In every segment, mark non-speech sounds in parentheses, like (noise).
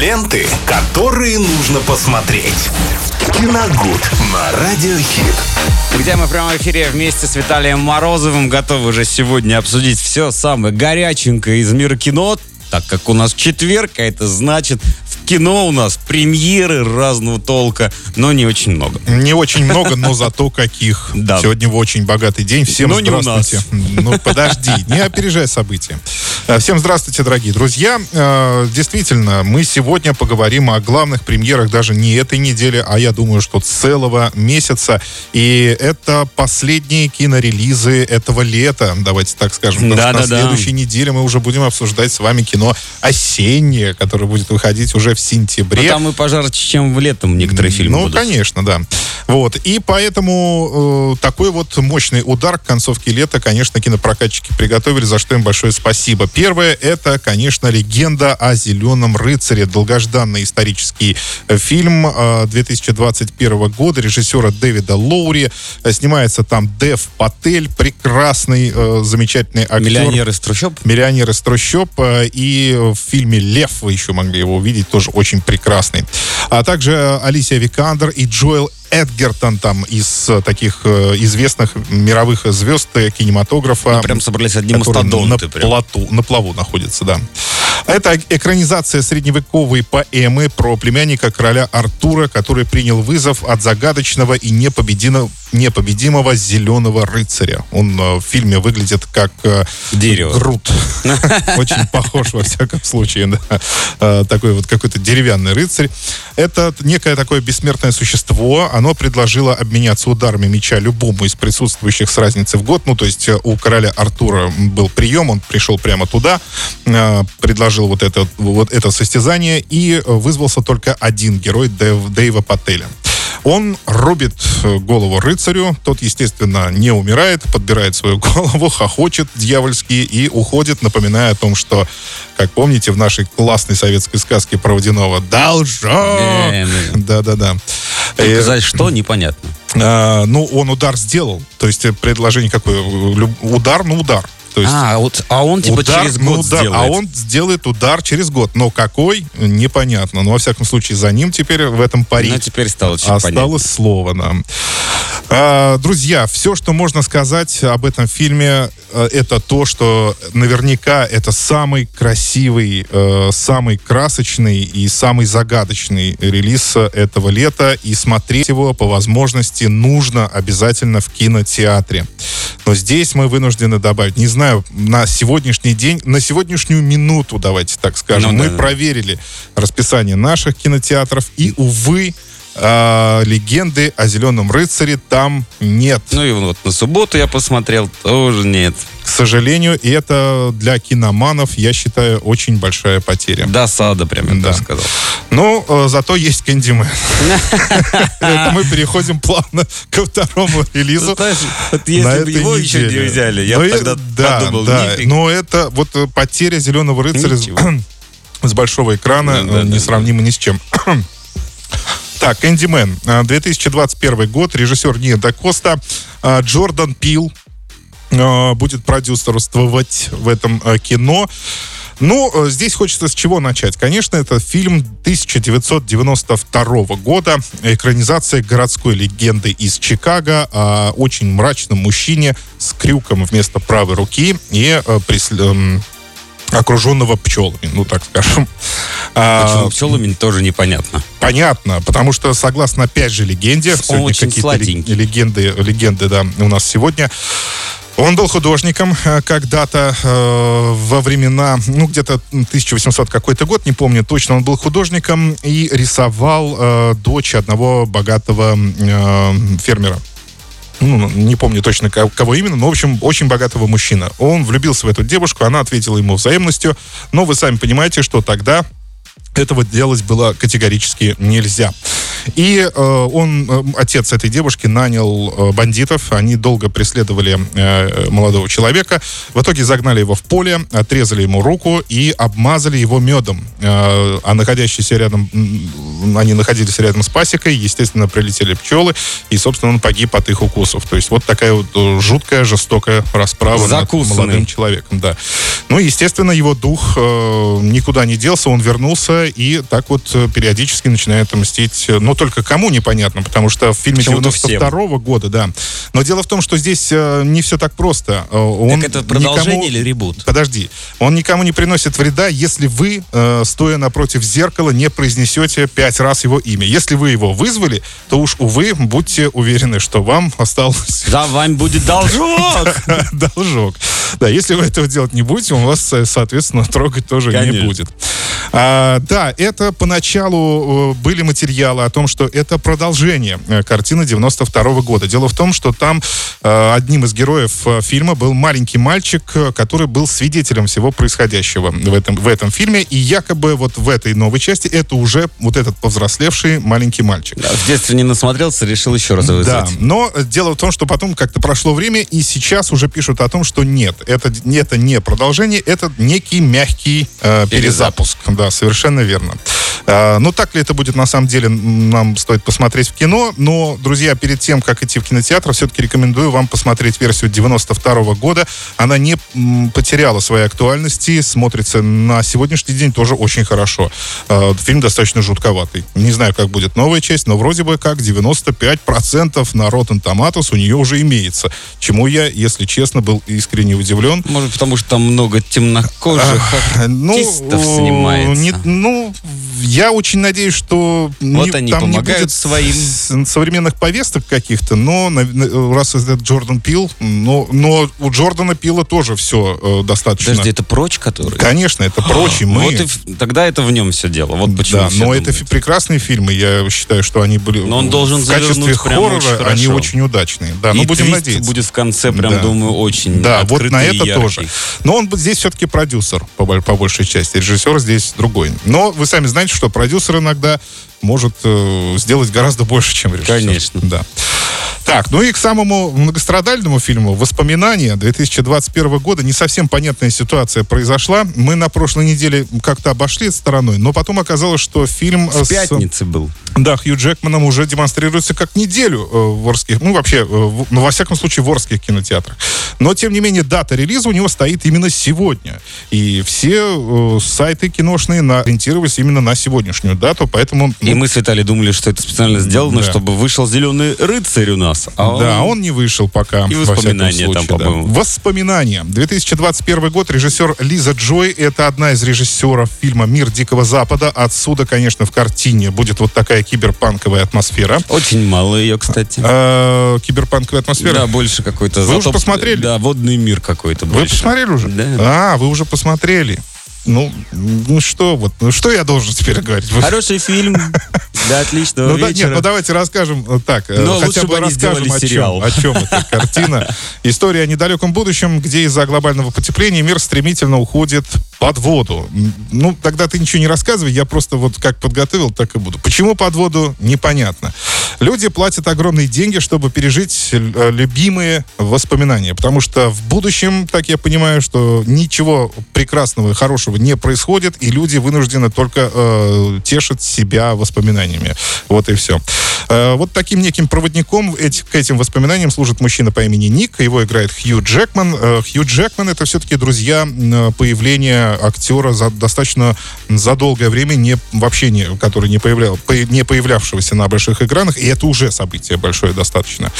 Ленты, которые нужно посмотреть. Киногуд на Радиохит. Где мы в прямом эфире вместе с Виталием Морозовым готовы уже сегодня обсудить все самое горяченькое из мира кино, так как у нас четверг, а это значит кино у нас премьеры разного толка, но не очень много. Не очень много, но зато каких. Да. Сегодня очень богатый день. Всем Но здравствуйте. Ну, подожди, не опережай события. Э, Всем здравствуйте, дорогие друзья. Э, Действительно, мы сегодня поговорим о главных премьерах даже не этой недели, а я думаю, что целого месяца. И это последние кинорелизы этого лета, давайте так скажем. Потому что на Да-да-да. следующей неделе мы уже будем обсуждать с вами кино осеннее, которое будет выходить уже в сентябре. Но там и пожарче, чем в летом некоторые фильмы Ну, будут. конечно, да. Вот. И поэтому э, такой вот мощный удар к концовке лета, конечно, кинопрокатчики приготовили, за что им большое спасибо. Первое, это, конечно, легенда о «Зеленом рыцаре». Долгожданный исторический э, фильм э, 2021 года режиссера Дэвида Лоури. Э, Снимается там Дэв Патель, прекрасный, э, замечательный актер. Миллионер из трущоб. «Миллионер из трущоб» э, и в фильме «Лев» вы еще могли его увидеть, тоже очень прекрасный. А также Алисия Викандер и Джоэл Эдгертон там из э, таких э, известных мировых звезд кинематографа. Ну, прям собрались одни мастодонты. На, прям. плоту, на плаву находятся, да. Это экранизация средневековой поэмы про племянника короля Артура, который принял вызов от загадочного и непобедимого, непобедимого зеленого рыцаря. Он э, в фильме выглядит как Дерево. Грут. (laughs) Очень похож во всяком случае. да. Такой вот какой-то деревянный рыцарь. Это некое такое бессмертное существо. Оно предложило обменяться ударами меча любому из присутствующих с разницей в год. Ну, то есть э, у короля Артура был прием, он пришел прямо туда, э, предложил вот это, вот это состязание, и э, вызвался только один герой Дэйва Пателя. Он рубит э, голову рыцарю, тот, естественно, не умирает, подбирает свою (laughs) голову, хохочет дьявольски и уходит, напоминая о том, что, как помните, в нашей классной советской сказке про Водяного «Должок!» Да. Да-да-да. Только Э, за что, непонятно. а, Ну, он удар сделал. То есть э, предложение какое? Удар, ну удар. То есть А, вот, а он типа удар, через ну, год удар, сделает. а он сделает удар через год. Но какой, непонятно. Но, во всяком случае, за ним теперь в этом пари Ну, теперь стало осталось понятнее. слово нам. А, друзья, все, что можно сказать об этом фильме, э, это то, что наверняка это самый красивый, э, самый красочный и самый загадочный релиз этого лета. И смотреть его по возможности нужно обязательно в кинотеатре. Но здесь мы вынуждены добавить, не знаю, на сегодняшний день, на сегодняшнюю минуту, давайте так скажем, Ну мы да. проверили расписание наших кинотеатров, и, увы, а, легенды о Зеленом рыцаре там нет. Ну и вот на субботу я посмотрел, тоже нет. К сожалению, и это для киноманов, я считаю, очень большая потеря. Досада, прям я Да. так сказал. Но э, зато есть Кэндимен. Это (laughs) мы переходим плавно ко второму релизу. Ну, если бы его еще не взяли, я Ну бы тогда да, подумал, да, но это вот э, потеря зеленого рыцаря (clears throat) с, большого экрана да, э, несравнима ни с чем. (clears throat) Так, Кэндимен, э, 2021 год, режиссер Ния Дакоста, э, Джордан Пил э, будет продюсерствовать в этом кино. Ну, здесь хочется с чего начать. Конечно, это фильм 1992 года, экранизация городской легенды из Чикаго о очень мрачном мужчине с крюком вместо правой руки и прис- эм, окруженного пчелами, ну так скажем. А, Почему пчелами тоже непонятно. Понятно, потому что согласно опять же легенде, сегодня какие-то легенды, легенды, да, у нас сегодня. Он был художником э, когда-то э, во времена, ну, где-то 1800 какой-то год, не помню точно, он был художником и рисовал э, дочь одного богатого э, фермера. Ну, не помню точно, ко- кого именно, но, в общем, очень богатого мужчина. Он влюбился в эту девушку, она ответила ему взаимностью, но вы сами понимаете, что тогда этого делать было категорически нельзя. И э, он, э, отец этой девушки, нанял э, бандитов. Они долго преследовали э, молодого человека. В итоге загнали его в поле, отрезали ему руку и обмазали его медом. Э, а находящиеся рядом, они находились рядом с пасекой, естественно, прилетели пчелы, и, собственно, он погиб от их укусов. То есть вот такая вот э, жуткая, жестокая расправа над Закусанный. молодым человеком. Да. Ну, естественно, его дух э, никуда не делся, он вернулся и так вот э, периодически начинает мстить. э, Но только кому непонятно, потому что в фильме Почему-то всем. 92 года, да. Но дело в том, что здесь э, не все так просто. Он Так это продолжение никому- или ребут? Подожди. Он никому не приносит вреда, если вы, стоя напротив зеркала, не произнесете пять раз его имя. Если вы его вызвали, то уж, увы, будьте уверены, что вам осталось За вами будет должок. (laughs) должок. Да, если вы этого делать не будете, он вас, соответственно, трогать тоже не будет. А, да, это поначалу э, были материалы о том, что это продолжение э, картины 92 года. Дело в том, что там э, одним из героев фильма был маленький мальчик, который был свидетелем всего происходящего в этом, в этом фильме. И якобы вот в этой новой части это уже вот этот повзрослевший маленький мальчик. Да, В детстве не насмотрелся, решил еще раз его Да, вызвать. но дело в том, что потом как-то прошло время, и сейчас уже пишут о том, что нет, это, не- это не продолжение, это некий мягкий э, перезапуск. Да, совершенно верно. Э, ну, так ли это будет на самом деле, нам стоит посмотреть в кино, но, друзья, перед тем, как идти в кинотеатр, все-таки рекомендую вам посмотреть версию 92 года. Она не потеряла своей актуальности, смотрится на сегодняшний день тоже очень хорошо. Э, фильм достаточно жутковатый. Не знаю, как будет новая часть, но вроде бы как 95% на Rotten Tomatoes у нее уже имеется. Чему я, если честно, был искренне удивлен. Может, потому что там много темнокожих Ну, артистов э, снимается. не- ну, я очень надеюсь, что Вот не- они там не помогают будет своим. современных повесток каких-то, но раз это Джордан Пил, но, но у Джордана Пила тоже все достаточно. Подожди, это прочь, который? Конечно, это прочие мы. Вот и тогда это в нем все дело. Вот почему Да, но это думают. фи- прекрасные фильмы. Я считаю, что они были Но он должен в качестве прям очень хоррора они хорошо. очень удачные. Да, И ну будем надеяться. будет в конце, прям, Да. думаю, очень Да, вот на и это яркий. тоже. Но он здесь все-таки продюсер, по, по большей части. Режиссер здесь другой. Но вы сами знаете, что продюсер иногда может э, сделать гораздо больше, чем режиссер. Конечно. Да. Так, ну и к самому многострадальному фильму «Воспоминания» 2021 года. Не совсем понятная ситуация произошла. Мы на прошлой неделе как-то обошли стороной, но потом оказалось, что фильм... э, В с- пятнице был. да, Хью Джекманом уже демонстрируется как неделю э, в Орских, ну вообще, э, в- ну во всяком случае в Орских кинотеатрах. Но, тем не менее, дата релиза у него стоит именно сегодня. И все э, сайты киношные на- ориентировались именно на сегодняшнюю дату, поэтому... И ну, мы с Виталием думали, что это специально сделано, Да. чтобы вышел зеленый рыцарь у нас. А Да, он не вышел пока. И «Воспоминания» там, случае, да. по-моему. Воспоминания. 2021 год. Режиссер Лиза Джой. Это одна из режиссеров фильма «Мир Дикого Запада». Отсюда, конечно, в картине будет вот такая киберпанковая атмосфера. Очень мало ее, кстати. Э, киберпанковая атмосфера. Да, больше какой-то... Вы уже посмотрели? Да, водный мир какой-то Вы больше. посмотрели уже? Да. А, вы уже посмотрели. Ну, ну что, вот, ну что я должен теперь говорить? Вы- Хороший фильм. (laughs) Для отличного Ну, да, нет, ну давайте расскажем э, так, э, Но хотя бы бы расскажем, о чем, о чем эта (laughs) картина. История о недалеком будущем, где из-за глобального потепления мир стремительно уходит под воду. Ну, тогда ты ничего не рассказывай, я просто вот как подготовил, так и буду. Почему под воду, непонятно. Люди платят огромные деньги, чтобы пережить э, любимые воспоминания, потому что в будущем, так я понимаю, что ничего прекрасного и хорошего не происходит, и люди вынуждены только э, тешить себя воспоминаниями. Вот и все. Э, вот таким неким проводником эти- к этим воспоминаниям служит мужчина по имени Ник. Его играет Хью Джекман. Э, Хью Джекман это все-таки друзья м, появления актера за достаточно за долгое время не вообще не, который не появлял по- не появлявшегося на больших экранах, и это уже событие большое достаточно.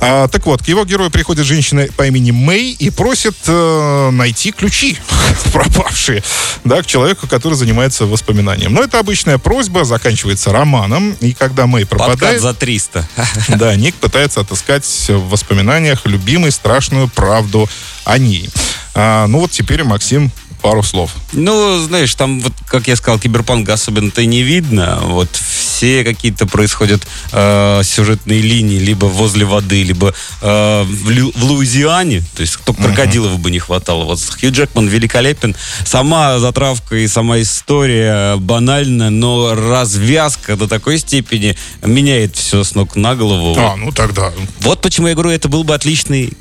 А, так вот, к его герою приходит женщина по имени Мэй и просит э, найти ключи (laughs) пропавшие, да, к человеку, который занимается воспоминанием. Но это обычная просьба, заканчивается романом, и когда Мэй Подкат пропадает, за 300. (laughs) да, Ник пытается отыскать в воспоминаниях любимую страшную правду о ней. А, ну вот теперь Максим пару слов. Ну, знаешь, там, вот, как я сказал, киберпанка особенно-то не видно. Вот все какие-то происходят э, сюжетные линии либо возле воды, либо э, в, Лю- в Луизиане. То есть только крокодилов бы не хватало. Вот Хью Джекман великолепен. Сама затравка и сама история банальна, но развязка до такой степени меняет все с ног на голову. А, ну тогда. Вот почему я говорю, это был бы отличный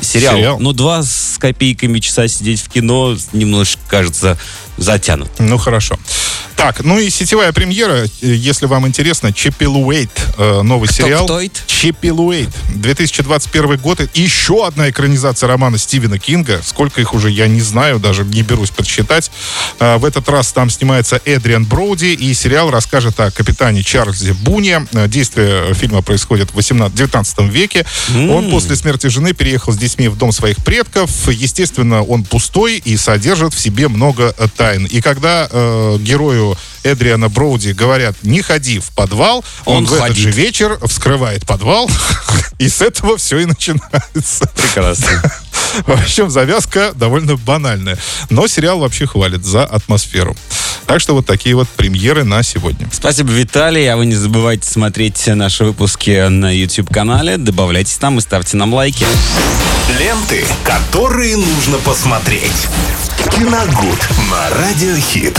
сериал. Сериал? Но два с копейками часа сидеть в кино немножко, кажется, затянут. Ну, хорошо. Так, ну и сетевая премьера, э, если вам интересно, Чепилуэйт, э, новый сериал. кто это? Чепилуэйт, 2021 год. И Еще одна экранизация романа Стивена Кинга. Сколько их уже, я не знаю, даже не берусь подсчитать. Э, В этот раз там снимается Эдриан Броуди, и сериал расскажет о капитане Чарльзе Буне. Э, Действие фильма происходит в 18, 19 веке. Он после смерти жены переехал с детьми в дом своих предков. Естественно, он пустой и содержит в себе много тайн. И когда э, герою Эдриана Броуди говорят, не ходи в подвал, он, Он в этот же вечер вскрывает подвал, (laughs) и с этого все и начинается. Прекрасно. (laughs) В общем, завязка довольно банальная. Но сериал вообще хвалит за атмосферу. Так что вот такие вот премьеры на сегодня. Спасибо, Виталий. А вы не забывайте смотреть наши выпуски на YouTube-канале. Добавляйтесь там и ставьте нам лайки. Ленты, которые нужно посмотреть. Киногуд на Радиохит.